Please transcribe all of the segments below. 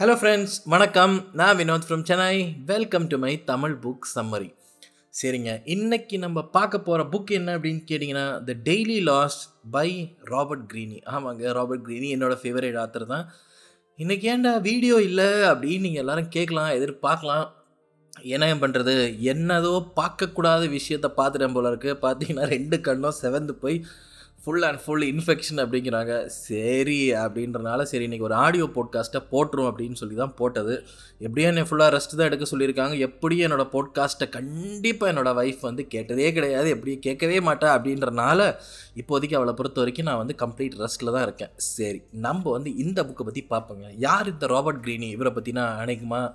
Hello friends வணக்கம். நான் Vinod from Chennai welcome to my Tamil book summary சரிங்க. இன்னைக்கு நம்ம பார்க்க போகிற புக் என்ன அப்படின்னு கேட்டிங்கன்னா the daily laws by Robert Greene ஆமாங்க ராபர்ட் க்ரீனி என்னோட ஃபேவரேட் ஆத்தர் தான். இன்றைக்கி ஏன்டா வீடியோ இல்லை அப்படின்னு நீங்கள் எல்லோரும் கேட்கலாம் எதிர்பார்க்கலாம். என்ன பண்ணுறது என்னதோ பார்க்கக்கூடாத விஷயத்த பார்த்துட்டேன் போல இருக்குது பார்த்தீங்கன்னா ரெண்டு கண்ணும் செவந்து போய் ஃபுல் அண்ட் ஃபுல் இன்ஃபெக்ஷன் அப்படிங்கிறாங்க. சரி அப்படின்றனால சரி இன்றைக்கி ஒரு ஆடியோ போட்காஸ்ட்டை போட்டுரும் அப்படின்னு சொல்லி தான் போட்டது. எப்படியும் என்னை ஃபுல்லாக ரெஸ்ட் தான் எடுக்க சொல்லியிருக்காங்க. எப்படியும் என்னோடய போட்காஸ்ட்டை கண்டிப்பாக என்னோடய ஒய்ஃப் வந்து கேட்டதே கிடையாது. எப்படியும் கேட்கவே மாட்டா அப்படின்றனால இப்போதைக்கு அவளை பொறுத்த வரைக்கும் நான் வந்து கம்ப்ளீட் ரெஸ்ட்டில் தான் இருக்கேன். சரி நம்ம வந்து இந்த புக்கை பற்றி பார்ப்போங்க. யார் இந்த ராபர்ட் க்ரீனி இவரை பற்றினா நான் அநேகமாக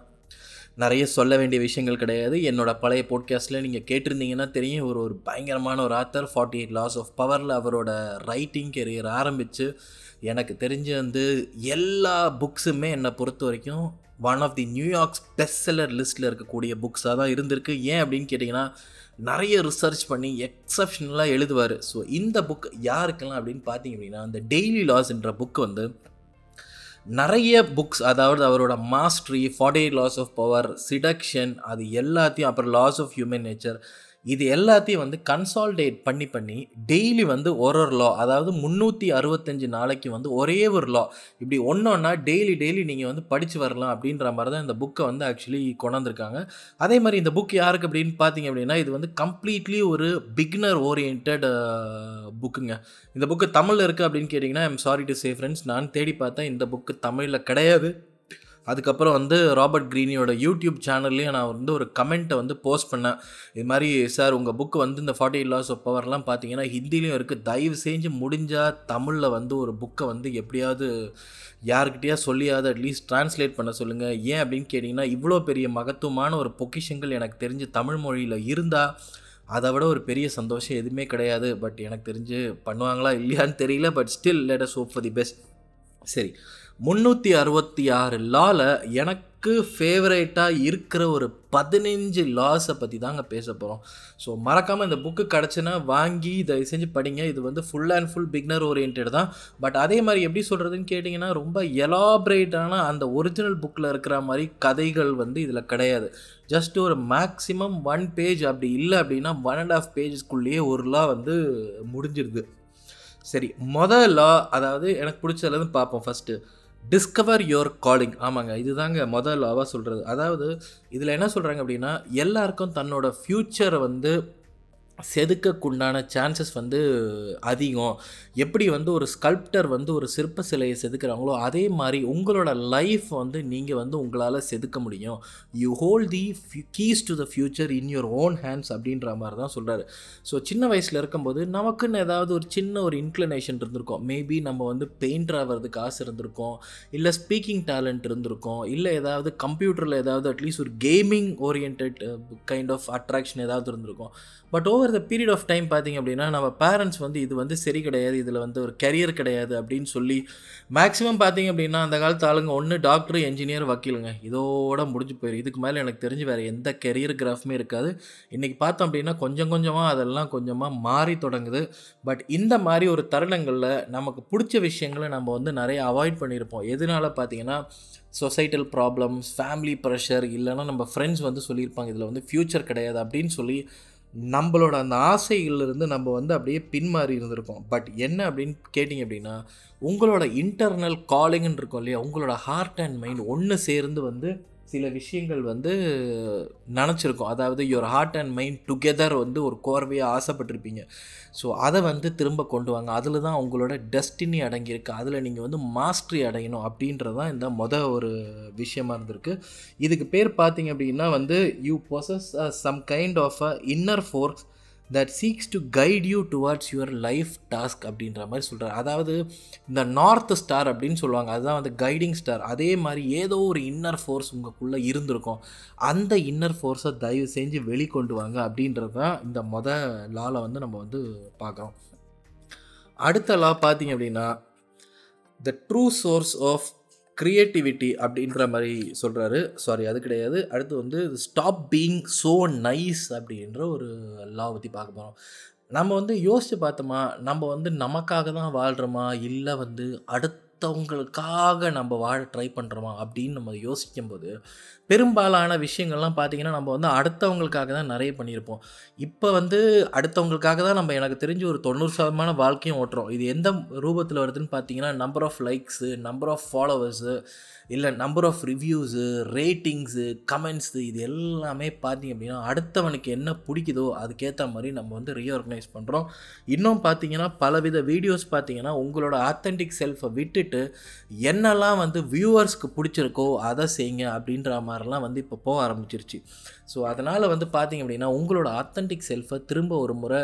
நிறைய சொல்ல வேண்டிய விஷயங்கள் கிடையாது. என்னோட பழைய போட்காஸ்ட்டில் நீங்கள் கேட்டிருந்தீங்கன்னா தெரியும் ஒரு ஒரு பயங்கரமான ஒரு author forty eight laws of பவரில் அவரோட ரைட்டிங் கெரியர் ஆரம்பித்து எனக்கு தெரிஞ்சு வந்து எல்லா புக்ஸுமே என்னை பொறுத்த வரைக்கும் one of the New York's best seller லிஸ்ட்டில் இருக்கக்கூடிய புக்ஸாக தான் இருந்திருக்கு. ஏன் அப்படின்னு கேட்டிங்கன்னா நிறைய ரிசர்ச் பண்ணி எக்ஸப்ஷனலாக எழுதுவார். ஸோ இந்த புக் யாருக்கெல்லாம் அப்படின்னு பார்த்தீங்க அப்படின்னா அந்த டெய்லி லாஸ்ன்ற புக் வந்து நிறைய புக்ஸ் அதாவது அவரோட mastery forty laws of power seduction அது எல்லாத்தையும் அப்புறம் லாஸ் ஆஃப் ஹியூமன் நேச்சர் இது எல்லாத்தையும் வந்து கன்சால்டேட் பண்ணி பண்ணி டெய்லி வந்து ஒரு ஒரு லா அதாவது முந்நூற்றி அறுபத்தஞ்சு நாளைக்கு வந்து ஒரே ஒரு லா இப்படி ஒன்று ஒன்றா டெய்லி டெய்லி நீங்கள் வந்து படித்து வரலாம் அப்படின்ற மாதிரி தான் இந்த புக்கை வந்து ஆக்சுவலி கொண்டாந்துருக்காங்க. அதே மாதிரி இந்த புக் யாருக்கு அப்படின்னு பார்த்தீங்க அப்படின்னா இது வந்து கம்ப்ளீட்லி ஒரு பிக்னர் ஓரியன்ட் புக்குங்க இந்த புக்கு தமிழில் இருக்குது அப்படின்னு கேட்டிங்கன்னா I'm sorry to say friends நான் தேடி பார்த்தேன். இந்த புக்கு தமிழில் கிடையாது. அதுக்கப்புறம் வந்து ராபர்ட் க்ரீனியோட யூடியூப் சேனல்லையும் நான் வந்து ஒரு கமெண்ட்டை வந்து போஸ்ட் பண்ணேன். இது மாதிரி சார் உங்கள் புக்கு வந்து இந்த ஃபார்ட்டி எயிட் லாஸ் ஆஃப் பவர்லாம் பார்த்தீங்கன்னா ஹிந்திலையும் இருக்குது தயவு செஞ்சு முடிஞ்சால் தமிழில் வந்து ஒரு புக்கை வந்து எப்படியாவது யாருக்கிட்டையா சொல்லியாவது அட்லீஸ்ட் ட்ரான்ஸ்லேட் பண்ண சொல்லுங்கள் ஏன் அப்படின்னு கேட்டிங்கன்னா இவ்வளோ பெரிய மகத்துவமான ஒரு பொக்கிஷங்கள் எனக்கு தெரிஞ்சு தமிழ் மொழியில் இருந்தால் அதை விட ஒரு பெரிய சந்தோஷம் எதுவுமே கிடையாது. பட் எனக்கு தெரிஞ்சு பண்ணுவாங்களா இல்லையான்னு தெரியல. But still let us hope for the best சரி. முந்நூற்றி அறுபத்தி ஆறு லாவில் எனக்கு ஃபேவரேட்டாக இருக்கிற ஒரு பதினஞ்சு லாஸை பற்றி தாங்க பேச போகிறோம் ஸோ மறக்காமல் இந்த புக்கு கிடச்சுன்னா வாங்கி இதை செஞ்சு படிங்க. இது வந்து full and full beginner oriented தான். பட் அதே மாதிரி எப்படி சொல்கிறதுன்னு கேட்டிங்கன்னா ரொம்ப எலாபரேட்டான அந்த ஒரிஜினல் புக்கில் இருக்கிற மாதிரி கதைகள் வந்து இதில் கிடையாது. ஜஸ்ட் ஒரு மேக்ஸிமம் ஒன் பேஜ் அப்படி இல்லை அப்படின்னா ஒன் அண்ட் ஆஃப் பேஜஸ்க்குள்ளேயே ஒரு லா வந்து முடிஞ்சிருது. சரி மொதல் லா அதாவது எனக்கு பிடிச்சதுலேருந்து பார்ப்போம் ஃபஸ்ட்டு டிஸ்கவர் யுவர் காலிங் ஆமாங்க இதுதாங்க முதல் லாவாக சொல்கிறது அதாவது இதில் என்ன சொல்கிறாங்க அப்படின்னா எல்லாருக்கும் தன்னோட ஃப்யூச்சரை வந்து செதுக்கக்குண்டான சான்சஸ் வந்து அதிகம். எப்படி வந்து ஒரு ஸ்கல்ப்டர் வந்து ஒரு சிற்ப சிலையை செதுக்கிறாங்களோ அதே மாதிரி உங்களோட லைஃப் வந்து நீங்கள் வந்து உங்களால் செதுக்க முடியும். You hold the keys to the future in your own hands அப்படின்ற மாதிரி தான் சொல்கிறாரு ஸோ சின்ன வயசில் இருக்கும்போது நமக்குன்னு ஏதாவது ஒரு சின்ன ஒரு இன்க்ளினேஷன் இருந்திருக்கும். மேபி நம்ம வந்து பெயிண்டர் ஆகிறதுக்கு ஆசை இருந்திருக்கோம். இல்லை ஸ்பீக்கிங் டேலண்ட் இருந்திருக்கும். இல்லை ஏதாவது கம்ப்யூட்டரில் ஏதாவது அட்லீஸ்ட் ஒரு gaming oriented kind of attraction ஏதாவது இருந்திருக்கும். But over the period of time பார்த்திங்க அப்படின்னா நம்ம பேரண்ட்ஸ் வந்து இது வந்து சரி கிடையாது இதில் வந்து ஒரு கரியர் கிடையாது அப்படின்னு சொல்லி மேக்ஸிமம் பார்த்திங்க அப்படின்னா அந்த காலத்து ஆளுங்க ஒன்று டாக்டர் என்ஜினியர் வக்கீலுங்க. இதோட முடிஞ்சு போயிடும் இதுக்கு மேலே எனக்கு தெரிஞ்சு வேறு எந்த கெரியர் கிராஃப்மே இருக்காது. இன்றைக்கி பார்த்தோம் அப்படின்னா கொஞ்சம் கொஞ்சமாக அதெல்லாம் கொஞ்சமாக மாறி தொடங்குது. பட் இந்த மாதிரி ஒரு தருணங்களில் நமக்கு பிடிச்ச விஷயங்களை நம்ம வந்து நிறைய அவாய்ட் பண்ணியிருப்போம். எதனால பார்த்தீங்கன்னா சொசைட்டல் ப்ராப்ளம்ஸ் ஃபேமிலி ப்ரெஷர் இல்லைன்னா நம்ம ஃப்ரெண்ட்ஸ் வந்து சொல்லியிருப்பாங்க இதில் வந்து ஃப்யூச்சர் கிடையாது அப்படின்னு சொல்லி நம்மளோட அந்த ஆசைகளிலிருந்து நம்ம வந்து அப்படியே பின்மாறி இருந்திருக்கோம் பட் என்ன அப்படின்னு கேட்டிங்க அப்படின்னா உங்களோட இன்டர்னல் காலிங்னு இருக்கும் இல்லையா? உங்களோட ஹார்ட் அண்ட் மைண்ட் ஒன்று சேர்ந்து வந்து சில விஷயங்கள் வந்து நினச்சிருக்கோம். அதாவது your heart and mind together வந்து ஒரு கோர்வையாக ஆசைப்பட்டிருப்பீங்க. ஸோ அதை வந்து திரும்ப கொண்டு வாங்க. அதில் தான் உங்களோட டெஸ்டினி அடங்கியிருக்கு. அதில் நீங்கள் வந்து மாஸ்ட்ரி அடையணும் அப்படின்றதான் இந்த மொதல் ஒரு விஷயமா இருந்திருக்கு. இதுக்கு பேர் பார்த்தீங்க அப்படின்னா வந்து you possess some kind of a inner force that seeks to guide you towards your life task அப்படின்ற மாதிரி சொல்கிறார் அதாவது இந்த நார்த் ஸ்டார் அப்படின்னு சொல்லுவாங்க. அதுதான் வந்து கைடிங் ஸ்டார் அதே மாதிரி ஏதோ ஒரு இன்னர் ஃபோர்ஸ் உங்களுக்குள்ளே இருந்திருக்கும். அந்த இன்னர் ஃபோர்ஸை தயவு செஞ்சு வெளிக்கொண்டு வாங்க அப்படின்றது தான் இந்த மொத லாவில் வந்து நம்ம வந்து பார்க்குறோம். அடுத்த லா பார்த்தீங்க அப்படின்னா the true source of creativity அப்படின்ற மாதிரி சொல்கிறாரு சாரி அது கிடையாது. அடுத்து வந்து ஸ்டாப் பீயிங் ஸோ நைஸ் அப்படின்ற ஒரு லா பற்றி பார்க்க போகிறோம் நம்ம வந்து யோசித்து பார்த்தோமா நம்ம வந்து நமக்காக தான் வாழ்கிறோமா இல்லை வந்து அடுத்த அடுத்தவங்களுக்காக நம்ம வாழ ட்ரை பண்ணுறோமா அப்படின்னு நம்ம யோசிக்கும்போது பெரும்பாலான விஷயங்கள்லாம் பார்த்திங்கன்னா நம்ம வந்து அடுத்தவங்களுக்காக தான் நிறைய பண்ணியிருப்போம். இப்போ வந்து அடுத்தவங்களுக்காக தான் நம்ம எனக்கு தெரிஞ்சு ஒரு தொண்ணூறு சதமான வாழ்க்கையும் ஓட்டுறோம். இது எந்த ரூபத்தில் வருதுன்னு பார்த்தீங்கன்னா number of likes number of followers இல்லை number of reviews ratings comments இது எல்லாமே பார்த்திங்க அப்படின்னா அடுத்தவனுக்கு என்ன பிடிக்குதோ அதுக்கேற்ற மாதிரி நம்ம வந்து ரீஆர்கனைஸ் பண்ணுறோம் இன்னும் பார்த்தீங்கன்னா பலவித வீடியோஸ் பார்த்தீங்கன்னா உங்களோட ஆத்தென்டிக் செல்ஃபை விட்டுட்டு என்னெல்லாம் வந்து வியூவர்ஸ்க்கு பிடிச்சிருக்கோ அதை செய்யுங்க அப்படின்ற மாதிரிலாம் வந்து இப்போ போக ஆரம்பிச்சிருச்சு. ஸோ அதனால் வந்து பார்த்திங்க அப்படின்னா உங்களோட ஆத்தென்டிக் செல்ஃபை திரும்ப ஒரு முறை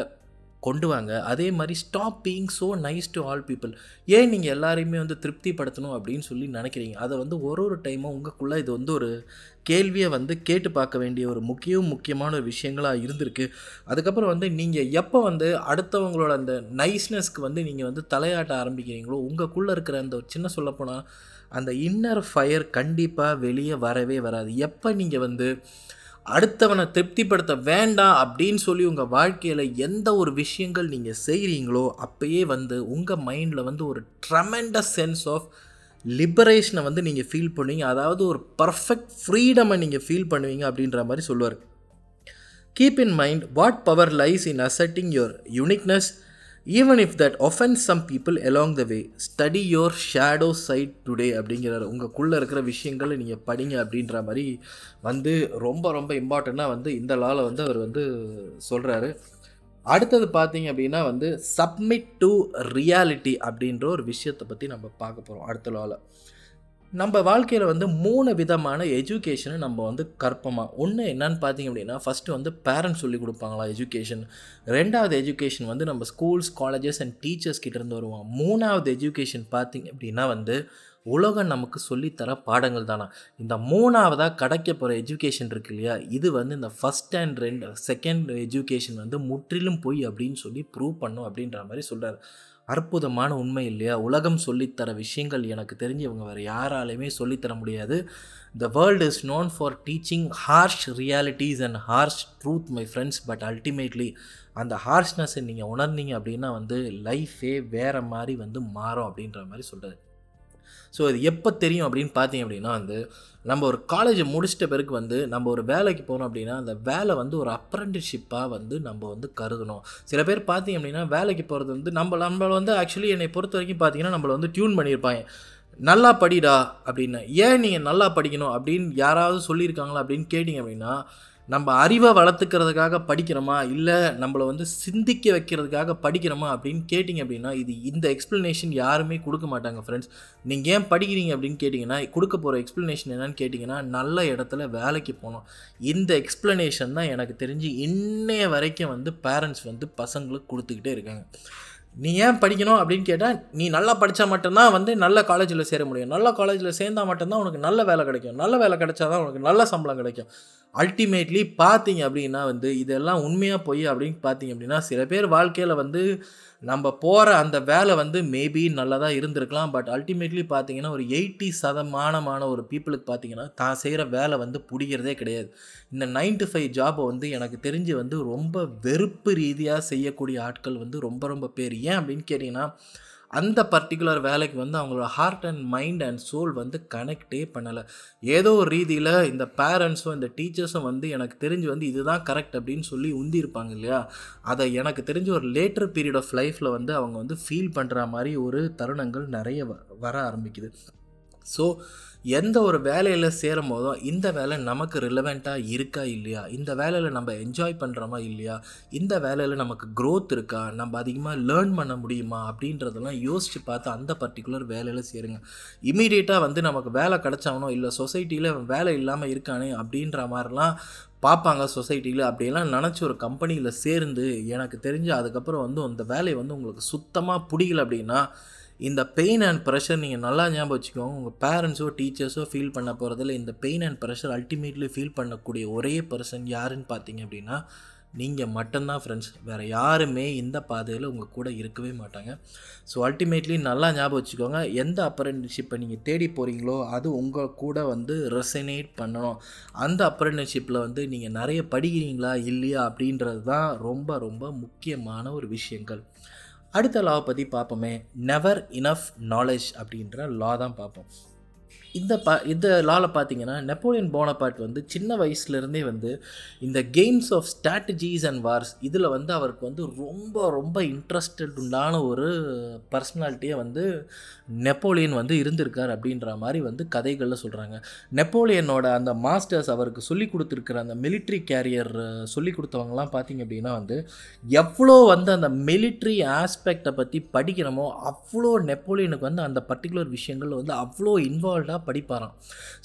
கொண்டு வாங்க. அதே மாதிரி stop being so nice to all people ஏன் நீங்கள் எல்லாரையுமே வந்து திருப்திப்படுத்தணும் அப்படின்னு சொல்லி நினைக்கிறீங்க? அதை வந்து ஒரு ஒரு டைமும் உங்களுக்குள்ளே இது வந்து ஒரு கேள்வியை வந்து கேட்டு பார்க்க வேண்டிய ஒரு முக்கியம் முக்கியமான ஒரு விஷயங்களாக இருந்திருக்கு. அதுக்கப்புறம் வந்து நீங்கள் எப்போ வந்து அடுத்தவங்களோட அந்த நைஸ்னஸ்க்கு வந்து நீங்கள் வந்து தலையாட்ட ஆரம்பிக்கிறீங்களோ உங்களுக்குள்ளே இருக்கிற அந்த ஒரு சின்ன சொல்லப்போனால் அந்த இன்னர் ஃபயர் கண்டிப்பாக வெளியே வரவே வராது. எப்போ நீங்கள் வந்து அடுத்தவனை திருப்திப்படுத்த வேண்டாம் அப்படின்னு சொல்லி உங்கள் வாழ்க்கையில் எந்த ஒரு விஷயங்கள் நீங்கள் செய்கிறீங்களோ அப்பயே வந்து உங்கள் மைண்டில் வந்து ஒரு ட்ரமெண்டஸ் சென்ஸ் ஆஃப் லிபரேஷனை வந்து நீங்கள் ஃபீல் பண்ணுவீங்க. அதாவது ஒரு பர்ஃபெக்ட் ஃப்ரீடமை நீங்கள் ஃபீல் பண்ணுவீங்க அப்படின்ற மாதிரி சொல்லுவார். Keep in mind what power lies in asserting your uniqueness even if that offends some people along the way study your shadow side today அப்படிங்கிற உங்களுக்குள்ளே இருக்கிற விஷயங்களை நீங்கள் படிங்க அப்படின்ற மாதிரி வந்து ரொம்ப ரொம்ப இம்பார்ட்டண்ட்டாக வந்து இந்த லாவில் வந்து அவர் வந்து சொல்கிறாரு அடுத்தது பார்த்தீங்க அப்படின்னா வந்து சப்மிட் டு ரியாலிட்டி அப்படின்ற ஒரு விஷயத்தை பற்றி நம்ம பார்க்க போகிறோம் அடுத்த லாவில் நம்ம வாழ்க்கையில் வந்து மூணு விதமான எஜுகேஷனை நம்ம வந்து கற்போமா? ஒன்று என்னன்னு பார்த்தீங்க அப்படின்னா ஃபஸ்ட்டு வந்து பேரண்ட்ஸ் சொல்லி கொடுப்பாங்களா எஜுகேஷன் ரெண்டாவது எஜுகேஷன் வந்து நம்ம ஸ்கூல்ஸ் காலேஜஸ் அண்ட் டீச்சர்ஸ் கிட்டேருந்து வருவோம் மூணாவது எஜுகேஷன் பார்த்தீங்க அப்படின்னா வந்து உலகம் நமக்கு சொல்லித்தர பாடங்கள் தானா? இந்த மூணாவதாக கிடைக்க போகிற எஜுகேஷன் இருக்கு இல்லையா? இது வந்து இந்த ஃபஸ்ட் அண்ட் ரெண்டு செகண்ட் எஜுகேஷன் வந்து முற்றிலும் பொய் அப்படின்னு சொல்லி ப்ரூவ் பண்ணும் அப்படின்ற மாதிரி சொல்கிறார் அற்புதமான உண்மை இல்லையா? உலகம் சொல்லித்தர விஷயங்கள் எனக்கு தெரிஞ்சு இவங்க வேறு யாராலையுமே சொல்லித்தர முடியாது. The world is known for teaching harsh realities and harsh truth my friends but ultimately அந்த ஹார்ஷ்னஸை நீங்கள் உணர்ந்தீங்க அப்படின்னா வந்து லைஃபே வேறு மாதிரி வந்து மாறும் அப்படின்ற மாதிரி சொல்கிறது ஸோ இது எப்போ தெரியும் அப்படின்னு பார்த்தீங்க அப்படின்னா வந்து நம்ம ஒரு காலேஜை முடிச்சிட்ட பிறகு வந்து நம்ம ஒரு வேலைக்கு போகிறோம் அப்படின்னா அந்த வேலை வந்து ஒரு அப்ரண்டிஷிப்பாக வந்து நம்ம வந்து கருதணும். சில பேர் பார்த்தீங்க அப்படின்னா வேலைக்கு போகிறது வந்து நம்ம நம்மளை வந்து ஆக்சுவலி என்னை பொறுத்த வரைக்கும் பார்த்தீங்கன்னா நம்மளை வந்து டியூன் பண்ணியிருப்பாங்க. நல்லா படிடா அப்படின்னு. ஏன் நீங்கள் நல்லா படிக்கணும்? அப்படின்னு யாராவது சொல்லியிருக்காங்களா அப்படின்னு கேட்டிங்க அப்படின்னா நம்ம அறிவை வளர்த்துக்கிறதுக்காக படிக்கிறோமா? இல்லை நம்மளை வந்து சிந்திக்க வைக்கிறதுக்காக படிக்கிறோமா? அப்படின்னு கேட்டிங்க அப்படின்னா இது இந்த எக்ஸ்ப்ளனேஷன் யாருமே கொடுக்க மாட்டாங்க ஃப்ரெண்ட்ஸ் நீங்கள் ஏன் படிக்கிறீங்க அப்படின்னு கேட்டிங்கன்னா கொடுக்க போகிற எக்ஸ்ப்ளனேஷன் என்னன்னு கேட்டிங்கன்னா நல்ல இடத்துல வேலைக்கு போகணும். இந்த எக்ஸ்ப்ளனேஷன் தான் எனக்கு தெரிஞ்சு இன்னைய வரைக்கும் வந்து பேரண்ட்ஸ் வந்து பசங்களுக்கு கொடுத்துக்கிட்டே இருக்காங்க. நீ ஏன் படிக்கணும் அப்படின்னு கேட்டால் நீ நல்லா படித்தா மட்டும்தான் வந்து நல்ல காலேஜில் சேர முடியும். நல்ல காலேஜில் சேர்ந்தால் மட்டும்தான் உனக்கு நல்ல வேலை கிடைக்கும். நல்ல வேலை கிடைச்சா தான் உனக்கு நல்ல சம்பளம் கிடைக்கும். அல்டிமேட்லி பார்த்தீங்க அப்படின்னா வந்து இதெல்லாம் உண்மையாக போய் அப்படின்னு பார்த்தீங்க அப்படின்னா சில பேர் வாழ்க்கையில் வந்து நம்ம போகிற அந்த வேலை வந்து மேபி நல்லதாக இருந்திருக்கலாம். பட் அல்டிமேட்லி பார்த்தீங்கன்னா ஒரு எயிட்டி சதமானமான ஒரு பீப்புளுக்கு பார்த்தீங்கன்னா தான் செய்கிற வேலை வந்து பிடிக்கிறதே கிடையாது. இந்த நைன் டு ஃபைவ் ஜாபை வந்து எனக்கு தெரிஞ்சு வந்து ரொம்ப வெறுப்பு ரீதியாக செய்யக்கூடிய ஆட்கள் வந்து ரொம்ப ரொம்ப பேர். ஏன் அப்படின்னு கேட்டிங்கன்னா அந்த பர்டிகுலர் வேலைக்கு வந்து அவங்களோட heart and mind and soul வந்து கனெக்டே பண்ணலை. ஏதோ ஒரு ரீதியில் இந்த பேரண்ட்ஸும் இந்த டீச்சர்ஸும் வந்து எனக்கு தெரிஞ்சு வந்து இதுதான் கரெக்ட் அப்படின்னு சொல்லி உந்திருப்பாங்க இல்லையா? அதை எனக்கு தெரிஞ்ச ஒரு லேட்டர் பீரியட் ஆஃப் லைஃப்பில் வந்து அவங்க வந்து ஃபீல் பண்ணுற மாதிரி ஒரு தருணங்கள் நிறைய வ வர ஆரம்பிக்குது. ஸோ எந்த ஒரு வேலையில் சேரும் போதும் இந்த வேலை நமக்கு ரிலவெண்ட்டாக இருக்கா இல்லையா? இந்த வேலையில் நம்ம என்ஜாய் பண்ணுறோமா இல்லையா? இந்த வேலையில் நமக்கு க்ரோத் இருக்கா? நம்ம அதிகமாக லேர்ன் பண்ண முடியுமா? அப்படின்றதெல்லாம் யோசித்து பார்த்து அந்த பர்டிகுலர் வேலையில் சேருங்க. இமீடியட்டாக வந்து நமக்கு வேலை கிடச்சாவனோ இல்லை சொசைட்டியில் வேலை இல்லாமல் இருக்கானே அப்படின்ற மாதிரிலாம் பார்ப்பாங்க சொசைட்டியில் அப்படியெல்லாம் நினச்சி ஒரு கம்பெனியில் சேர்ந்து எனக்கு தெரிஞ்சு அதுக்கப்புறம் வந்து அந்த வேலையை வந்து உங்களுக்கு சுத்தமாக பிடிக்கல அப்படின்னா இந்த பெயின் அண்ட் ப்ரெஷர் நீங்கள் நல்லா ஞாபகம் வச்சுக்கோங்க. உங்கள் பேரண்ட்ஸோ டீச்சர்ஸோ ஃபீல் பண்ண போகிறதில்ல இந்த pain and pressure ultimately feel பண்ணக்கூடிய ஒரே பர்சன் யாருன்னு பார்த்தீங்க அப்படின்னா நீங்கள் மட்டும்தான் ஃப்ரெண்ட்ஸ் வேறு யாருமே இந்த பாதையில் உங்கள் கூட இருக்கவே மாட்டாங்க. ஸோ அல்டிமேட்லி நல்லா ஞாபகம் வச்சுக்கோங்க. எந்த அப்ரண்டிஷிப்பை நீங்கள் தேடி போகிறீங்களோ அது உங்கள் கூட வந்து ரெசனேட் பண்ணணும். அந்த அப்ரண்டிஷிப்பில் வந்து நீங்கள் நிறைய படிக்கிறீங்களா இல்லையா அப்படின்றது தான் ரொம்ப ரொம்ப முக்கியமான ஒரு விஷயங்கள். அடுத்த லாவை பற்றி பார்ப்போமே. நெவர் இனஃப் நாலேஜ் அப்படின்ற லா தான் பார்ப்போம். இந்த பா இந்த லாவில் பார்த்தீங்கன்னா நெப்போலியன் போனபாட் வந்து சின்ன வயசுலேருந்தே வந்து இந்த games of strategies and wars இதில் வந்து அவருக்கு வந்து ரொம்ப ரொம்ப இன்ட்ரெஸ்டட் உண்டான ஒரு பர்சனாலிட்டியை வந்து நெப்போலியன் வந்து இருந்திருக்கார் அப்படின்ற மாதிரி வந்து கதைகளில் சொல்கிறாங்க நெப்போலியனோட அந்த மாஸ்டர்ஸ் அவருக்கு சொல்லி கொடுத்துருக்கிற அந்த மிலிட்ரி கேரியர் சொல்லி கொடுத்தவங்கலாம் பார்த்திங்க அப்படின்னா வந்து எவ்வளோ வந்து அந்த மிலிட்ரி ஆஸ்பெக்டை பற்றி படிக்கிறோமோ அவ்வளோ நெப்போலியனுக்கு வந்து அந்த பர்டிகுலர் விஷயங்கள் வந்து அவ்வளோ இன்வால்வ்டாக படிப்பாராம்.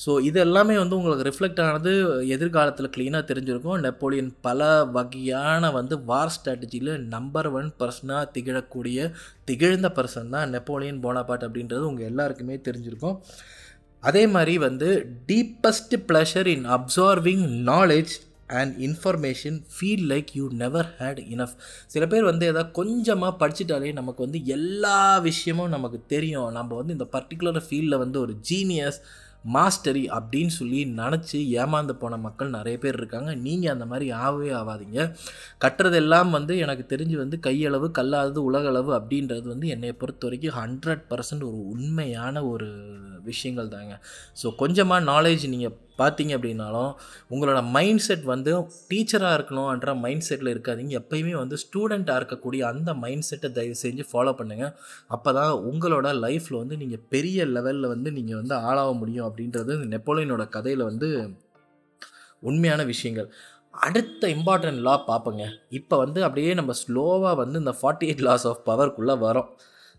ஸோ இது எல்லாமே வந்து உங்களுக்கு ரிஃப்ளெக்ட் ஆனது எதிர்காலத்தில் க்ளீனாக தெரிஞ்சிருக்கும். நெப்போலியன் பல வகையான வந்து வார் ஸ்ட்ராட்டஜியில் நம்பர் ஒன் பர்சனாக திகழக்கூடிய திகழ்ந்த பர்சன் தான் நெப்போலியன் போனாபாட் அப்படின்றது உங்கள் எல்லாருக்குமே தெரிஞ்சிருக்கும். அதே மாதிரி வந்து deepest pleasure in absorbing knowledge and information feel like you never had enough சில பேர் வந்து எதாவது கொஞ்சமாக படிச்சிட்டாலே நமக்கு வந்து எல்லா விஷயமும் நமக்கு தெரியும். நம்ம வந்து இந்த பர்டிகுலர் ஃபீல்டில் வந்து ஒரு ஜீனியஸ் மாஸ்டரி அப்படின்னு சொல்லி நினச்சி ஏமாந்து போன மக்கள் நிறைய பேர் இருக்காங்க. நீங்கள் அந்த மாதிரி ஆகவே ஆகாதீங்க. கட்டுறதெல்லாம் வந்து எனக்கு தெரிஞ்சு வந்து கையளவு கல்லாதது உலகளவு அப்படின்றது வந்து என்னை பொறுத்த வரைக்கும் ஹண்ட்ரட் பர்சன்ட் ஒரு உண்மையான ஒரு விஷயங்கள் தாங்க ஸோ கொஞ்சமாக நாலேஜ் நீங்கள் பார்த்தீங்க அப்படின்னாலும் உங்களோட மைண்ட் செட் வந்து டீச்சராக இருக்கணும்ன்ற மைண்ட் செட்டில் இருக்காதிங்க. எப்பயுமே வந்து ஸ்டூடெண்ட்டாக இருக்கக்கூடிய அந்த மைண்ட் செட்டை தயவு செஞ்சு ஃபாலோ பண்ணுங்கள் அப்போ தான் உங்களோட லைஃப்பில் வந்து நீங்கள் பெரிய லெவலில் வந்து நீங்கள் வந்து ஆளாக முடியும் அப்படின்றது இந்த நெப்போலியனோட கதையில் வந்து உண்மையான விஷயங்கள். அடுத்த இம்பார்ட்டன்ட் லா பார்ப்போங்க இப்போ வந்து அப்படியே நம்ம ஸ்லோவாக வந்து இந்த ஃபார்ட்டி எயிட் லாஸ் ஆஃப் பவர்க்குள்ளே வரோம்.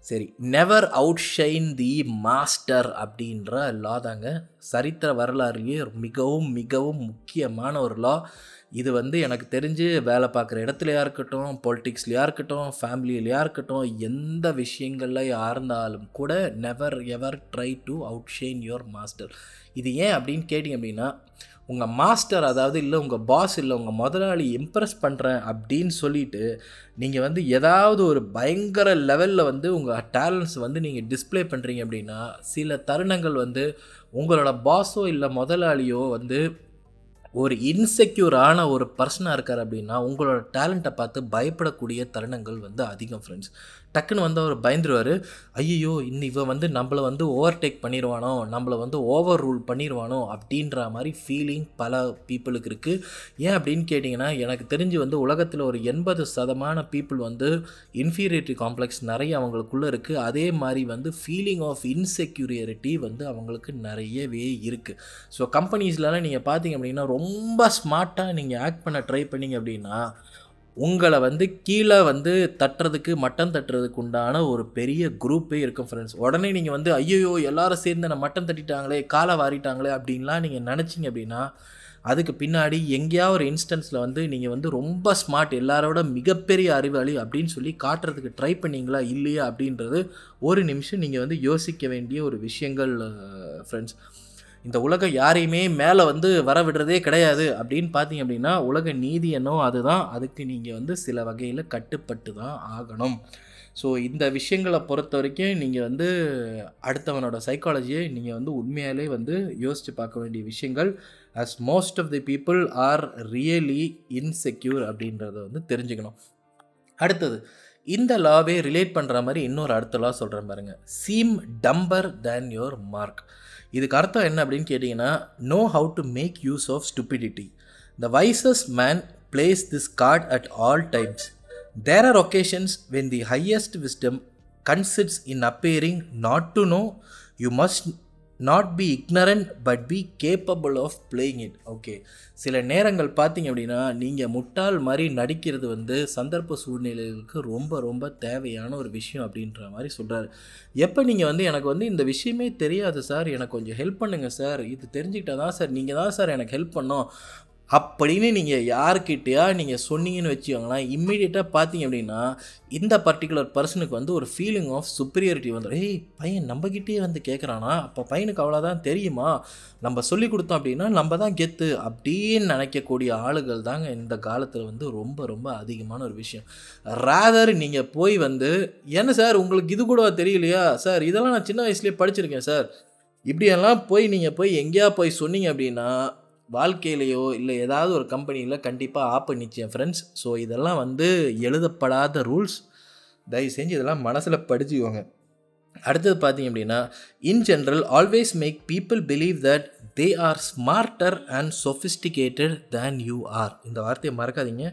சரி never outshine the master அப்படின்ற லா தாங்க. சரித்திர வரலாறுலேயே மிகவும் மிகவும் முக்கியமான ஒரு லா இது வந்து எனக்கு தெரிஞ்சு வேலை பார்க்குற இடத்துலையா இருக்கட்டும் பொலிட்டிக்ஸ்லையா இருக்கட்டும் ஃபேமிலியிலையா இருக்கட்டும் எந்த விஷயங்களில் இருந்தாலும் கூட never ever try to outshine your master இது ஏன் அப்படின்னு கேட்டிங்க அப்படின்னா உங்கள் மாஸ்டர் அதாவது இல்லை உங்கள் பாஸ் இல்லை உங்கள் முதலாளி இம்ப்ரெஸ் பண்ணுறேன் அப்படின்னு சொல்லிட்டு நீங்கள் வந்து ஏதாவது ஒரு பயங்கர லெவலில் வந்து உங்கள் டேலண்ட்ஸ் வந்து நீங்கள் டிஸ்ப்ளே பண்ணுறீங்க அப்படின்னா சில தருணங்கள் வந்து உங்களோட பாஸோ இல்லை முதலாளியோ வந்து ஒரு இன்செக்யூரான ஒரு பர்சனாக இருக்கார் அப்படின்னா உங்களோட டேலண்ட்டை பார்த்து பயப்படக்கூடிய தருணங்கள் வந்து அதிகம் ஃப்ரெண்ட்ஸ் டக்குன்னு வந்து அவர் பயந்துருவார். ஐயோ இன்னும் இவன் வந்து நம்மளை வந்து ஓவர்டேக் பண்ணிடுவானோ நம்மளை வந்து ஓவர் ரூல் பண்ணிடுவானோ அப்படின்ற மாதிரி ஃபீலிங் பல பீப்புளுக்கு இருக்குது ஏன் அப்படின்னு கேட்டிங்கன்னா எனக்கு தெரிஞ்சு வந்து உலகத்தில் ஒரு எண்பது சதமான பீப்புள் வந்து இன்ஃபீரியாரிட்டி காம்ப்ளெக்ஸ் நிறைய அவங்களுக்குள்ளே இருக்குது அதே மாதிரி வந்து ஃபீலிங் ஆஃப் இன்செக்யூரியாரிட்டி வந்து அவங்களுக்கு நிறையவே இருக்குது ஸோ கம்பெனிஸ்லலாம் நீங்கள் பார்த்தீங்க அப்படின்னா ரொம்ப ஸ்மார்ட்டாக நீங்கள் ஆக்ட் பண்ண ட்ரை பண்ணீங்க அப்படின்னா உங்களை வந்து கீழே வந்து தட்டுறதுக்கு மட்டம் தட்டுறதுக்கு உண்டான ஒரு பெரிய குரூப்பே இருக்கும் ஃப்ரெண்ட்ஸ் உடனே நீங்கள் வந்து ஐயோ எல்லாரும் சேர்ந்து நான் மட்டம் தட்டிட்டாங்களே காலை வாரிட்டாங்களே அப்படின்லாம் நீங்கள் நினச்சிங்க அப்படின்னா அதுக்கு பின்னாடி எங்கேயாவது ஒரு இன்ஸ்டன்ஸில் வந்து நீங்கள் வந்து ரொம்ப ஸ்மார்ட் எல்லாரோட மிகப்பெரிய அறிவாளி அப்படின்னு சொல்லி காட்டுறதுக்கு ட்ரை பண்ணீங்களா இல்லையா அப்படின்றது ஒரு நிமிஷம் நீங்கள் வந்து யோசிக்க வேண்டிய ஒரு விஷயங்கள் ஃப்ரெண்ட்ஸ் இந்த உலகம் யாரையுமே மேலே வந்து வர விடுறதே கிடையாது அப்படின்னு பார்த்தீங்க அப்படின்னா உலக நீதி என்னோ அதுதான். அதுக்கு நீங்கள் வந்து சில வகையில் கட்டுப்பட்டு தான் ஆகணும். ஸோ இந்த விஷயங்களை பொறுத்த வரைக்கும் நீங்கள் வந்து அடுத்தவனோட சைக்காலஜியை நீங்கள் வந்து உண்மையாலே வந்து யோசித்து பார்க்க வேண்டிய விஷயங்கள் as most of the people are really insecure அப்படின்றத வந்து தெரிஞ்சுக்கணும். அடுத்தது இந்த லாவே ரிலேட் பண்ணுற மாதிரி இன்னொரு அடுத்த லா சொல்கிறேன் பாருங்கள் seem dumber than your mark இதுக்கு அர்த்தம் என்ன அப்படின்னு கேட்டிங்கன்னா know how to make use of stupidity the wisest man plays this card at all times there are occasions when the highest wisdom consists in appearing not to know you must not be ignorant but be capable of playing it okay சில நேரங்கள் பார்த்தீங்க அப்படின்னா நீங்கள் முட்டாள் மாதிரி நடிக்கிறது வந்து சந்தர்ப்ப சூழ்நிலைகளுக்கு ரொம்ப ரொம்ப தேவையான ஒரு விஷயம் அப்படின்ற மாதிரி சொல்கிறாரு எப்போ நீங்கள் வந்து எனக்கு வந்து இந்த விஷயமே தெரியாது சார் எனக்கு கொஞ்சம் ஹெல்ப் பண்ணுங்கள் சார் இது தெரிஞ்சுக்கிட்டா தான் சார் நீங்கள் தான் சார் எனக்கு ஹெல்ப் பண்ணோம் அப்படின்னு நீங்கள் யாருக்கிட்டேயா நீங்கள் சொன்னீங்கன்னு வச்சுக்கோங்களேன் இம்மிடியேட்டாக பார்த்தீங்க அப்படின்னா இந்த பர்டிகுலர் பர்சனுக்கு வந்து ஒரு ஃபீலிங் ஆஃப் சுப்பீரியாரிட்டி வந்துடும் ஏய் பையன் நம்மக்கிட்டே வந்து கேட்குறானா அப்போ பையனுக்கு அவ்வளோதான் தெரியுமா? நம்ம சொல்லி கொடுத்தோம் அப்படின்னா நம்ம தான் கெத்து. அப்படின்னு நினைக்கக்கூடிய ஆளுகள் தாங்க இந்த காலத்தில் வந்து ரொம்ப ரொம்ப அதிகமான ஒரு விஷயம். ரேதர் நீங்கள் போய் வந்து என்ன சார் உங்களுக்கு இது கூட தெரியலையா? சார் இதெல்லாம் நான் சின்ன வயசுலேயே படிச்சிருக்கேன் சார். இப்படியெல்லாம் போய் நீங்கள் போய் எங்கேயா போய் சொன்னீங்க அப்படின்னா வாழ்க்கையிலையோ இல்லை ஏதாவது ஒரு கம்பெனியில் கண்டிப்பாக ஆப் பண்ணிச்சேன் ஃப்ரெண்ட்ஸ் ஸோ இதெல்லாம் வந்து எழுதப்படாத ரூல்ஸ் தயவு செஞ்சு இதெல்லாம் மனசில் படிச்சுக்கோங்க. அடுத்தது பார்த்தீங்க அப்படின்னா in general always make people believe that they are smarter and sophisticated than you are இந்த வார்த்தையை மறக்காதீங்க.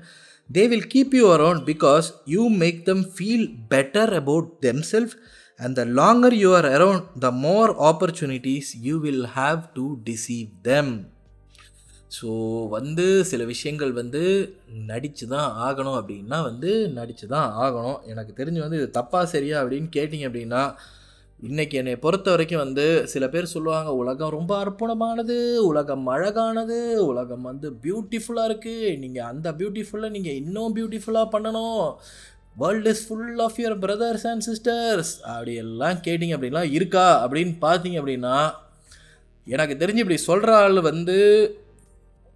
They will keep you around because you make them feel better about them self and the longer you are around the more opportunities you will have to deceive them so வந்து சில விஷயங்கள் வந்து நடித்து தான் ஆகணும் அப்படின்னா வந்து நடித்து தான் ஆகணும். எனக்கு தெரிஞ்சு வந்து இது தப்பா சரியா அப்படின்னு கேட்டிங்க அப்படின்னா இன்றைக்கி என்னை பொறுத்த வரைக்கும் வந்து சில பேர் சொல்லுவாங்க உலகம் ரொம்ப அற்புதமானது உலகம் அழகானது உலகம் வந்து பியூட்டிஃபுல்லாக இருக்குது நீங்கள் அந்த பியூட்டிஃபுல்லாக நீங்கள் இன்னும் பியூட்டிஃபுல்லாக பண்ணணும். World is full of your brothers and sisters அப்படி எல்லாம் கேட்டிங்க அப்படின்லாம் இருக்கா? அப்படின்னு பார்த்தீங்க அப்படின்னா எனக்கு தெரிஞ்சு இப்படி சொல்கிற ஆள் வந்து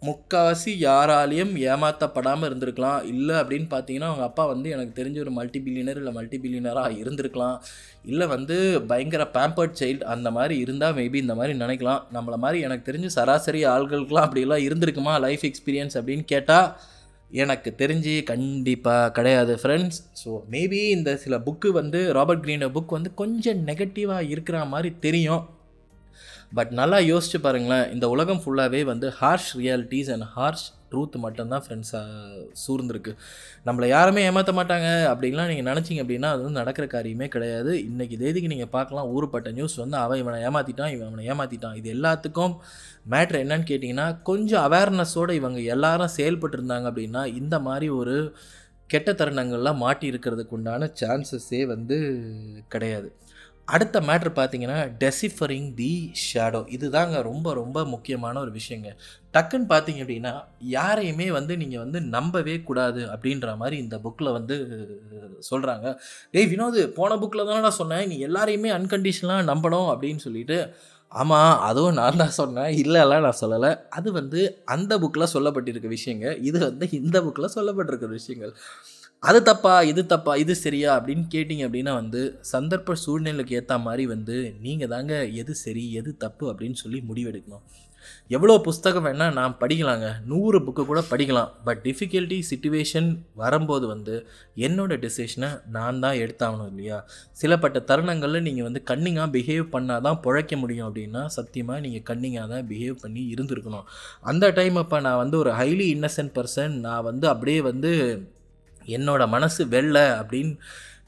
முக்கால்வாசி யாராலையும் ஏமாற்றப்படாமல் இருந்திருக்கலாம். இல்லை அப்படின்னு பார்த்தீங்கன்னா அவங்க அப்பா வந்து எனக்கு தெரிஞ்ச ஒரு மல்டி பில்லியனர் இல்லை மல்டி பில்லியனராக இருந்திருக்கலாம். இல்லை வந்து பயங்கர பேம்பர்ட் சைல்டு அந்த மாதிரி இருந்தால் மேபி இந்த மாதிரி நினைக்கலாம். நம்மளை மாதிரி எனக்கு தெரிஞ்சு சராசரி ஆள்களுக்கெலாம் அப்படிலாம் இருந்திருக்குமா? லைஃப் எக்ஸ்பீரியன்ஸ் அப்படின்னு கேட்டால் எனக்கு தெரிஞ்சு கண்டிப்பாக கிடையாது ஃப்ரெண்ட்ஸ் ஸோ மேபி இந்த சில புக்கு வந்து ராபர்ட் க்ரீன புக் வந்து கொஞ்சம் நெகட்டிவாக இருக்கிற மாதிரி தெரியும். பட் நல்லா யோசிச்சு பாருங்களேன் இந்த உலகம் ஃபுல்லாகவே வந்து harsh realities and harsh truth மட்டும்தான் ஃப்ரெண்ட்ஸாக சூழ்ந்திருக்கு. நம்மளை யாருமே ஏமாற்ற மாட்டாங்க அப்படின்லாம் நீங்கள் நினச்சிங்க அப்படின்னா அது வந்து நடக்கிற காரியமே கிடையாது. இன்றைக்கி தேதிக்கு நீங்கள் பார்க்கலாம் ஊருப்பட்ட நியூஸ் வந்து அவன் இவனை ஏமாற்றிட்டான் இவன் அவனை ஏமாற்றிட்டான் இது எல்லாத்துக்கும் மேட்ரு என்னன்னு கேட்டிங்கன்னா கொஞ்சம் அவேர்னஸோடு இவங்க எல்லாரும் செயல்பட்டு இருந்தாங்க அப்படின்னா இந்த மாதிரி ஒரு கெட்ட தருணங்கள்லாம் மாட்டி இருக்கிறதுக்கு உண்டான சான்சஸே வந்து கிடையாது. அடுத்த மேட்ரு பார்த்தீங்கன்னா டெசிஃபரிங் தி ஷேடோ இதுதாங்க ரொம்ப ரொம்ப முக்கியமான ஒரு விஷயங்க. டக்குன்னு பார்த்தீங்க அப்படின்னா யாரையுமே வந்து நீங்கள் வந்து நம்பவே கூடாது அப்படின்ற மாதிரி இந்த புக்கில் வந்து சொல்கிறாங்க டேய் வினோது போன புக்கில் தானே நான் சொன்னேன். நீ எல்லாரையுமே அன்கண்டிஷனலாக நம்பணும் அப்படின்னு சொல்லிட்டு ஆமாம் அதுவும் நான் தான் சொன்னேன். இல்லைலாம் நான் சொல்லலை. அது வந்து அந்த புக்கில் சொல்லப்பட்டிருக்க விஷயங்க. இது வந்து இந்த புக்கில் சொல்லப்பட்டிருக்க விஷயங்கள். அது தப்பா இது தப்பா இது சரியா அப்படின்னு கேட்டிங்க அப்படின்னா வந்து சந்தர்ப்ப சூழ்நிலைக்கு ஏற்ற மாதிரி வந்து நீங்கள் தாங்க எது சரி எது தப்பு அப்படின்னு சொல்லி முடிவெடுக்கணும். எவ்வளோ புஸ்தகம் வேணால் நான் படிக்கலாங்க. நூறு புக்கு கூட படிக்கலாம். பட் டிஃபிகல்ட்டி சுச்சுவேஷன் வரும்போது வந்து என்னோடய டிசிஷனை நான் தான் எடுத்தாகணும் இல்லையா? சிலப்பட்ட தருணங்களில் நீங்கள் வந்து கன்னிங்காக பிஹேவ் பண்ணால் தான் பிழைக்க முடியும் அப்படின்னா சத்தியமாக நீங்கள் கன்னிங்காக தான் பிஹேவ் பண்ணி இருந்திருக்கணும். அந்த டைம் அப்போ நான் வந்து ஒரு ஹைலி இன்னசென்ட் பர்சன் நான் வந்து அப்படியே வந்து என்னோடய மனசு வெள்ளை அப்படின்னு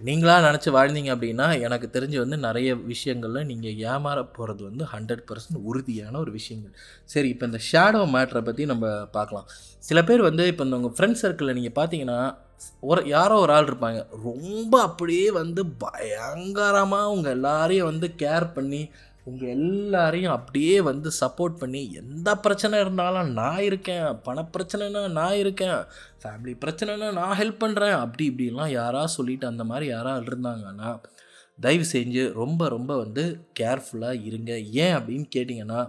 நீங்களாக நினச்சி வாழ்ந்தீங்க அப்படின்னா எனக்கு தெரிஞ்சு வந்து நிறைய விஷயங்களில் நீங்கள் ஏமாற போகிறது வந்து ஹண்ட்ரட் பர்சன்ட் உறுதியான ஒரு விஷயங்கள். சரி இப்போ இந்த ஷேடோ மேட்ரை பற்றி நம்ம பார்க்கலாம். சில பேர் வந்து இப்போ இந்த உங்கள் ஃப்ரெண்ட் சர்க்கிளில் நீங்கள் பார்த்தீங்கன்னா ஒரு யாரோ ஒரு ஆள் இருப்பாங்க. ரொம்ப அப்படியே வந்து பயங்கரமாக அவங்க எல்லாரையும் வந்து கேர் பண்ணி உங்கள் எல்லாரையும் அப்படியே வந்து சப்போர்ட் பண்ணி எந்த பிரச்சனை இருந்தாலும் நான் இருக்கேன் பணப்பிரச்சனைனா நான் இருக்கேன் ஃபேமிலி பிரச்சனைனா நான் ஹெல்ப் பண்ணுறேன் அப்படி இப்படிலாம் யாராக சொல்லிட்டு அந்த மாதிரி யாராக இருந்தாங்கன்னா தயவு செஞ்சு ரொம்ப ரொம்ப வந்து கேர்ஃபுல்லாக இருங்க. ஏன் அப்படின்னு கேட்டிங்கன்னா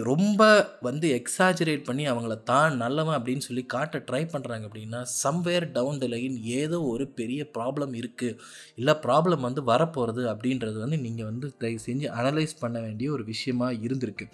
ரொம்ப வந்து எக்ஸாஜரேட் பண்ணி அவங்கள தான் நல்லவன் அப்படின்னு சொல்லி காட்ட ட்ரை பண்ணுறாங்க அப்படின்னா சம்வேர் டவுன் த லைன் ஏதோ ஒரு பெரிய ப்ராப்ளம் இருக்குது இல்லை ப்ராப்ளம் வந்து வரப்போகிறது அப்படின்றது வந்து நீங்கள் வந்து தயவு செஞ்சு அனலைஸ் பண்ண வேண்டிய ஒரு விஷயமா இருந்திருக்கு.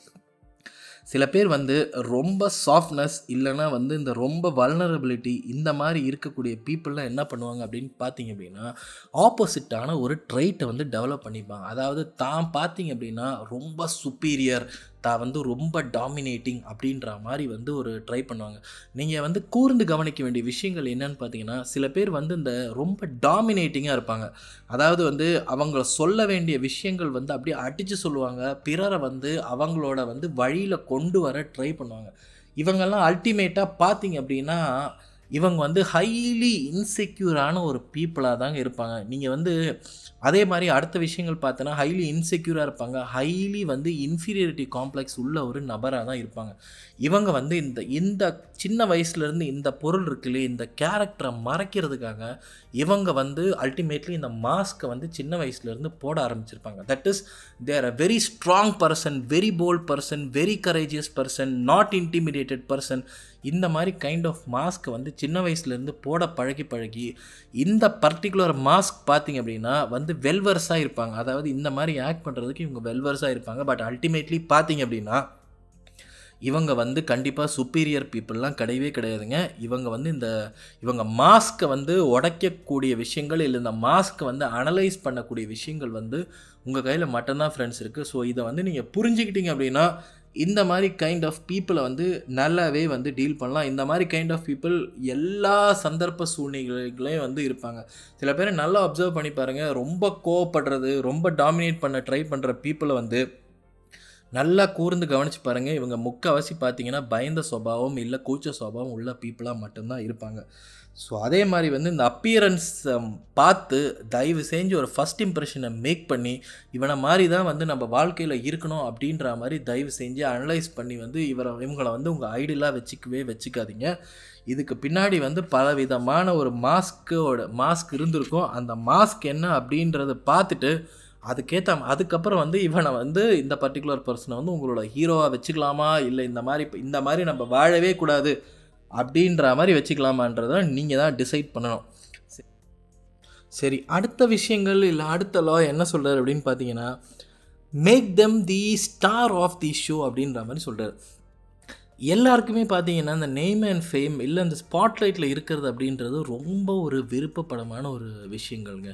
சில பேர் வந்து ரொம்ப சாஃப்ட்னஸ் இல்லைனா வந்து இந்த ரொம்ப வல்னரபிலிட்டி இந்த மாதிரி இருக்கக்கூடிய பீப்புளெலாம் என்ன பண்ணுவாங்க அப்படின்னு பார்த்தீங்க அப்படின்னா ஆப்போசிட்டான ஒரு ட்ரைட்டை வந்து டெவலப் பண்ணிப்பாங்க. அதாவது தான் பார்த்தீங்க அப்படின்னா ரொம்ப சுப்பீரியர் தான் வந்து ரொம்ப டாமினேட்டிங் அப்படின்ற மாதிரி வந்து ஒரு ட்ரை பண்ணுவாங்க. நீங்கள் வந்து கூர்ந்து கவனிக்க வேண்டிய விஷயங்கள் என்னன்னு பார்த்தீங்கன்னா சில பேர் வந்து இந்த ரொம்ப டாமினேட்டிங்காக இருப்பாங்க. அதாவது வந்து அவங்க சொல்ல வேண்டிய விஷயங்கள் வந்து அப்படியே அடித்து சொல்லுவாங்க. பிறரை வந்து அவங்களோட வந்து வழியில் கொண்டு வர ட்ரை பண்ணுவாங்க. இவங்கெல்லாம் அல்டிமேட்டாக பார்த்தீங்க அப்படின்னா இவங்க வந்து ஹைலி இன்செக்யூரான ஒரு பீப்புளாக தாங்க இருப்பாங்க. நீங்கள் வந்து அதே மாதிரி அடுத்த விஷயங்கள் பார்த்தோன்னா ஹைலி இன்செக்யூராக இருப்பாங்க. ஹைலி வந்து இன்ஃபீரியாரிட்டி காம்ப்ளெக்ஸ் உள்ள ஒரு நபராக தான் இருப்பாங்க. இவங்க வந்து இந்த இந்த சின்ன வயசுலேருந்து இந்த பொருள் இருக்குல்லையே இந்த கேரக்டரை மறைக்கிறதுக்காக இவங்க வந்து அல்டிமேட்லி இந்த மாஸ்க்கை வந்து சின்ன வயசுலேருந்து போட ஆரம்பிச்சிருப்பாங்க. That is they're a very strong person very bold person very courageous person not intimidated person இந்த மாதிரி கைண்ட் ஆஃப் மாஸ்க் வந்து சின்ன வயசுலேருந்து போட பழகி பழகி இந்த பர்டிகுலர் மாஸ்க் பார்த்தீங்க அப்படின்னா வந்து வெல்வர்ஸாக இருப்பாங்க. அதாவது இந்த மாதிரி ஆக்ட் பண்ணுறதுக்கு இவங்க வெல்வர்ஸாக இருப்பாங்க. பட் அல்டிமேட்லி பார்த்தீங்க அப்படின்னா இவங்க வந்து கண்டிப்பாக சுப்பீரியர் பீப்புளெலாம் கிடையவே கிடையாதுங்க. இவங்க வந்து இந்த இவங்க மாஸ்க்கை வந்து உடைக்கக்கூடிய விஷயங்கள் இல்லை இந்த மாஸ்க்கை வந்து அனலைஸ் பண்ணக்கூடிய விஷயங்கள் வந்து உங்கள் கையில் மட்டும்தான் ஃப்ரெண்ட்ஸ் இருக்குது ஸோ இதை வந்து நீங்கள் புரிஞ்சுக்கிட்டீங்க அப்படின்னா இந்த மாதிரி கைண்ட் ஆஃப் பீப்புளை வந்து நல்லாவே வந்து டீல் பண்ணலாம். இந்த மாதிரி கைண்ட் ஆஃப் பீப்புள் எல்லா சந்தர்ப்ப சூழ்நிலைகளையும் வந்து இருப்பாங்க. சில பேர் நல்லா அப்சர்வ் பண்ணி பாருங்கள் ரொம்ப கோவப்படுறது ரொம்ப டாமினேட் பண்ண ட்ரை பண்ணுற பீப்புளை வந்து நல்லா கூர்ந்து கவனித்து பாருங்கள் இவங்க முக்கால்வாசி பார்த்தீங்கன்னா பயந்த சுபாவம் இல்லை கூச்ச சுபாவம் உள்ள பீப்புளாக மட்டும்தான் இருப்பாங்க. ஸோ அதே மாதிரி வந்து இந்த அப்பியரன்ஸ் பார்த்து தயவு செஞ்சு ஒரு ஃபஸ்ட் இம்ப்ரெஷனை மேக் பண்ணி இவனை மாதிரி தான் வந்து நம்ம வாழ்க்கையில் இருக்கணும் அப்படின்ற மாதிரி தயவு செஞ்சு அனலைஸ் பண்ணி வந்து இவரை இவங்களை வந்து உங்கள் ஐடியலாக வச்சுக்கவே வச்சுக்காதீங்க. இதுக்கு பின்னாடி வந்து பலவிதமான ஒரு மாஸ்க்கோட மாஸ்க் இருந்திருக்கும். அந்த மாஸ்க் என்ன அப்படின்றத பார்த்துட்டு அதுக்கேற்ற அதுக்கப்புறம் வந்து இவனை வந்து இந்த பர்டிகுலர் பர்சனை வந்து உங்களோட ஹீரோவாக வச்சுக்கலாமா? இல்லை இந்த மாதிரி இந்த மாதிரி நம்ம வாழவே கூடாது. அப்படின்ற மாதிரி வச்சுக்கலாமான்றத நீங்கள் தான் டிசைட் பண்ணணும். சரி அடுத்த விஷயங்கள் இல்லை அடுத்த லா என்ன சொல்கிறார் அப்படின்னு பார்த்தீங்கன்னா make them the star of the show அப்படின்ற மாதிரி சொல்கிறார் எல்லாருக்குமே பார்த்தீங்கன்னா இந்த நேம் அண்ட் ஃபேம் இல்லை அந்த ஸ்பாட்லைட்டில் இருக்கிறது அப்படின்றது ரொம்ப ஒரு விருப்பப்படமான ஒரு விஷயங்கள்ங்க.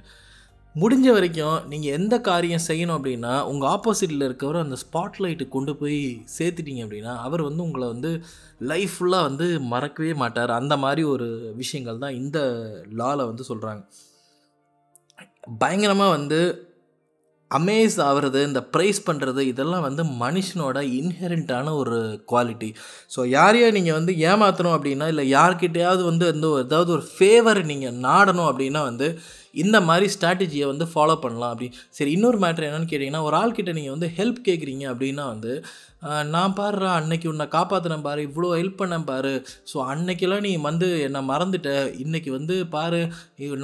முடிஞ்ச வரைக்கும் நீங்கள் எந்த காரியம் செய்யணும் அப்படின்னா உங்கள் ஆப்போசிட்டில் இருக்கவர் அந்த ஸ்பாட்லைட்டு கொண்டு போய் சேர்த்துட்டீங்க அப்படின்னா அவர் வந்து உங்களை வந்து லைஃப் ஃபுல்லாக வந்து மறக்கவே மாட்டார். அந்த மாதிரி ஒரு விஷயங்கள் தான் இந்த லாவில் வந்து சொல்கிறாங்க பயங்கரமாக வந்து அமேஸ் ஆகிறது இந்த ப்ரைஸ் பண்ணுறது இதெல்லாம் வந்து மனுஷனோட இன்ஹெரண்ட்டான ஒரு குவாலிட்டி ஸோ யாரையா நீங்கள் வந்து ஏமாற்றணும் அப்படின்னா இல்லை யார்கிட்டையாவது வந்து வந்து ஏதாவது ஒரு ஃபேவர் நீங்கள் நாடணும் அப்படின்னா வந்து இந்த மாதிரி ஸ்ட்ராட்டஜியை வந்து ஃபாலோ பண்ணலாம் அப்படி. சரி இன்னொரு மேட்ரு என்னென்னு கேட்டிங்கன்னா ஒரு ஆள்கிட்ட நீங்கள் வந்து ஹெல்ப் கேட்குறீங்க அப்படின்னா வந்து நான் பாடுறா அன்னைக்கு உன்னை காப்பாற்றினேன் பாரு இவ்வளோ ஹெல்ப் பண்ணேன் பாரு. ஸோ அன்னைக்கெல்லாம் நீ வந்து என்னை மறந்துட்ட. இன்றைக்கி வந்து பாரு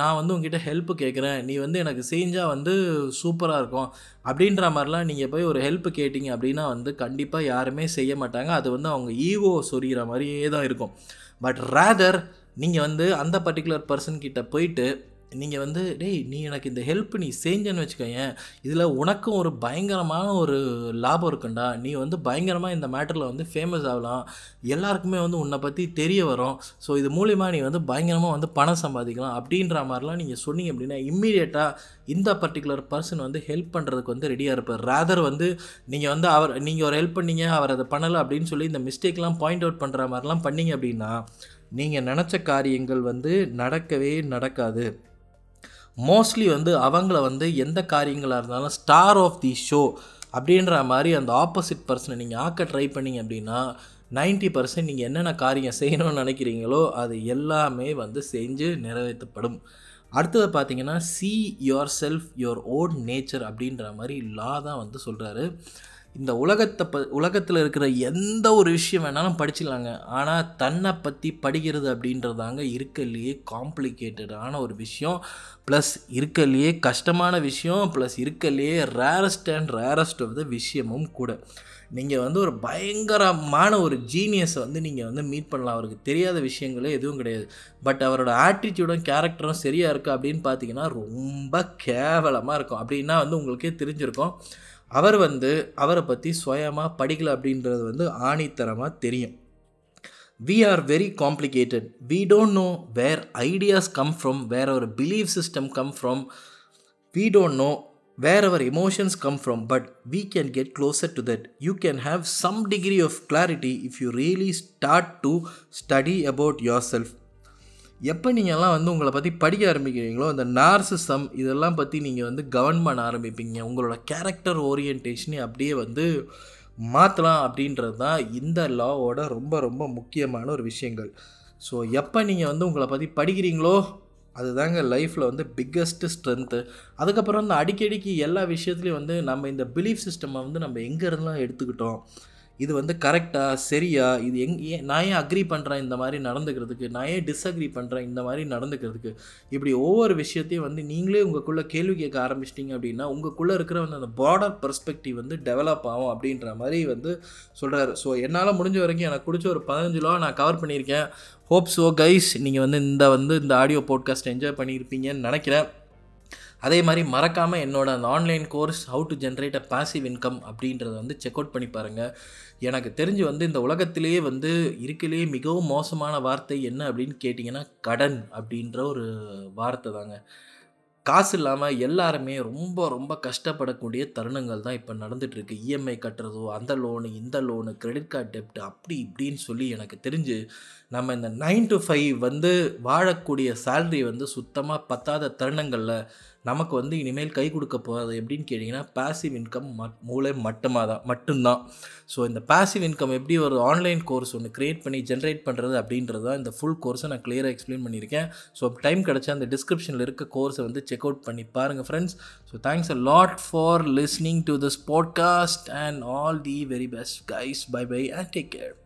நான் வந்து உங்ககிட்ட ஹெல்ப் கேட்குறேன் நீ வந்து எனக்கு செஞ்சால் வந்து சூப்பராக இருக்கும். அப்படின்ற மாதிரிலாம் நீங்கள் போய் ஒரு ஹெல்ப் கேட்டிங்க அப்படின்னா வந்து கண்டிப்பாக யாருமே செய்ய மாட்டாங்க. அது வந்து அவங்க ஈகோ சொரிகிற மாதிரியே தான் இருக்கும். பட் ரேதர் நீங்கள் வந்து அந்த பர்டிகுலர் பர்சன்கிட்ட போயிட்டு நீங்கள் வந்து டேய் நீ எனக்கு இந்த ஹெல்ப் நீ செஞ்சேன்னு வச்சுக்கோயேன் இதில் உனக்கும் ஒரு பயங்கரமான ஒரு லாபம் இருக்குண்டா. நீ வந்து பயங்கரமாக இந்த மேட்டரில் வந்து ஃபேமஸ் ஆகலாம். எல்லாருக்குமே வந்து உன்னை பற்றி தெரிய வரும். ஸோ இது மூலிமா நீ வந்து பயங்கரமாக வந்து பணம் சம்பாதிக்கலாம். அப்படின்ற மாதிரிலாம் நீங்கள் சொன்னீங்க அப்படின்னா இம்மீடியட்டாக இந்த பர்டிகுலர் பர்சன் வந்து ஹெல்ப் பண்ணுறதுக்கு வந்து ரெடியாக இருப்பார். ரேதர் வந்து நீங்கள் வந்து அவர் நீங்கள் ஒரு ஹெல்ப் பண்ணீங்க அவர் அதை பண்ணலை அப்படின்னு சொல்லி இந்த மிஸ்டேக்லாம் பாயிண்ட் அவுட் பண்ணுற மாதிரிலாம் பண்ணீங்க அப்படின்னா நீங்கள் நினச்ச காரியங்கள் வந்து நடக்கவே நடக்காது. மோஸ்ட்லி வந்து அவங்கள வந்து எந்த காரியங்களாக இருந்தாலும் ஸ்டார் ஆஃப் தி ஷோ அப்படின்ற மாதிரி அந்த ஆப்போசிட் பர்சனை நீங்கள் ஆக்க ட்ரை பண்ணிங்க அப்படின்னா நைன்ட்டி பர்சன்ட் நீங்கள் என்னென்ன காரியம் செய்யணும்னு நினைக்கிறீங்களோ அது எல்லாமே வந்து செஞ்சு நிறைவேற்றப்படும். அடுத்தது பார்த்தீங்கன்னா see yourself your own nature அப்படின்ற மாதிரி லா தான் வந்து சொல்கிறாரு இந்த உலகத்தை ப உலகத்தில் இருக்கிற எந்த ஒரு விஷயம் வேணாலும் படிச்சிடலாங்க. ஆனால் தன்னை பற்றி படிக்கிறது அப்படின்றதாங்க இருக்கலையே காம்ப்ளிகேட்டடான ஒரு விஷயம். ப்ளஸ் இருக்கலையே கஷ்டமான விஷயம் plus இருக்கலையே rarest and rarest of the விஷயமும் கூட. நீங்கள் வந்து ஒரு பயங்கரமான ஒரு ஜீனியஸை வந்து நீங்கள் வந்து மீட் பண்ணலாம். அவருக்கு தெரியாத விஷயங்களே எதுவும் கிடையாது. பட் அவரோட ஆட்டிடியூடும் கேரக்டரும் சரியாக இருக்குது அப்படின்னு பார்த்தீங்கன்னா ரொம்ப கேவலமாக இருக்கும். அப்படின்னா வந்து உங்களுக்கே தெரிஞ்சிருக்கும். அவர் வந்து அவரை பற்றி சுயமாக படிக்கல அப்படின்றது வந்து ஆணித்தரமாக தெரியும். We are very complicated we don't know where ideas come from where our belief system come from we don't know where our emotions come from but we can get closer to that you can have some degree of clarity if you really start to study about yourself எப்போ நீங்கள்லாம் வந்து உங்களை பற்றி படிக்க ஆரம்பிக்கிறீங்களோ அந்த narcissism இதெல்லாம் பற்றி நீங்கள் வந்து கவர்ன் பண்ண ஆரம்பிப்பீங்க. உங்களோட கேரக்டர் ஓரியன்டேஷனே அப்படியே வந்து மாற்றலாம் அப்படின்றது தான் இந்த லாவோட ரொம்ப ரொம்ப முக்கியமான ஒரு விஷயங்கள். ஸோ எப்போ நீங்கள் வந்து உங்களை பற்றி படிக்கிறீங்களோ அதுதாங்க லைஃப்பில் வந்து பிக்கஸ்ட்டு ஸ்ட்ரென்த்து அதுக்கப்புறம் அந்த அடிக்கடிக்கு எல்லா விஷயத்துலையும் வந்து நம்ம இந்த பிலீஃப் சிஸ்டமை வந்து நம்ம எங்கேருந்துலாம் எடுத்துக்கிட்டோம். இது வந்து கரெக்டாக சரியா? இது எங் ஏன் நான் ஏன் அக்ரி பண்ணுறேன் இந்த மாதிரி நடந்துக்கிறதுக்கு? நான் ஏன் டிஸ்அக்ரி பண்ணுறேன் இந்த மாதிரி நடந்துக்கிறதுக்கு? இப்படி ஒவ்வொரு விஷயத்தையும் வந்து நீங்களே உங்களுக்குள்ளே கேள்வி கேட்க ஆரம்பிச்சிட்டிங்க அப்படின்னா உங்களுக்குள்ளே இருக்கிற வந்து அந்த பார்டர் பர்ஸ்பெக்டிவ் வந்து டெவலப் ஆகும் அப்படின்ற மாதிரி வந்து சொல்கிறாரு ஸோ என்னால் முடிஞ்ச வரைக்கும் எனக்கு பிடிச்ச ஒரு பதினஞ்சு லோ நான் கவர் பண்ணியிருக்கேன். ஹோப் ஸோ கைஸ் நீங்கள் வந்து இந்த வந்து இந்த ஆடியோ போட்காஸ்ட் என்ஜாய் பண்ணியிருப்பீங்கன்னு நினைக்கிறேன். அதே மாதிரி மறக்காமல் என்னோட அந்த online course how to generate a passive income அப்படின்றத வந்து செக் அவுட் பண்ணி பாருங்கள் எனக்கு தெரிஞ்சு வந்து இந்த உலகத்திலேயே வந்து இருக்கலேயே மிகவும் மோசமான வார்த்தை என்ன அப்படின்னு கேட்டிங்கன்னா கடன் அப்படின்ற ஒரு வார்த்தை தாங்க. காசு இல்லாமல் எல்லாருமே ரொம்ப ரொம்ப கஷ்டப்படக்கூடிய தருணங்கள் தான் இப்போ நடந்துகிட்ருக்கு இஎம்ஐ கட்டுறதோ அந்த லோனு இந்த லோனு கிரெடிட் கார்டு டெப்ட் அப்படி இப்படின்னு சொல்லி எனக்கு தெரிஞ்சு நம்ம இந்த நைன் டு ஃபைவ் வந்து வாழக்கூடிய சேல்ரி வந்து சுத்தமாக பத்தாத தருணங்களில் நமக்கு வந்து இனிமேல் கை கொடுக்க போகிறது எப்படின்னு கேட்டிங்கன்னா பாசிவ் இன்கம் மட் மூளை மட்டுமாக தான் மட்டும்தான். ஸோ இந்த பாசிவ் இன்கம் எப்படி ஒரு ஆன்லைன் கோர்ஸ் ஒன்று க்ரியேட் பண்ணி ஜென்ரேட் பண்ணுறது அப்படின்றது தான் இந்த ஃபுல் கோர்ஸை நான் கிளியராக எக்ஸ்பிளைன் பண்ணியிருக்கேன். ஸோ டைம் கிடச்சா அந்த டிஸ்கிரிப்ஷனில் இருக்க கோர்ஸை வந்து செக் அவுட் பண்ணி பாருங்கள் friends so thanks a lot for listening to this podcast and all the very best guys bye bye and take care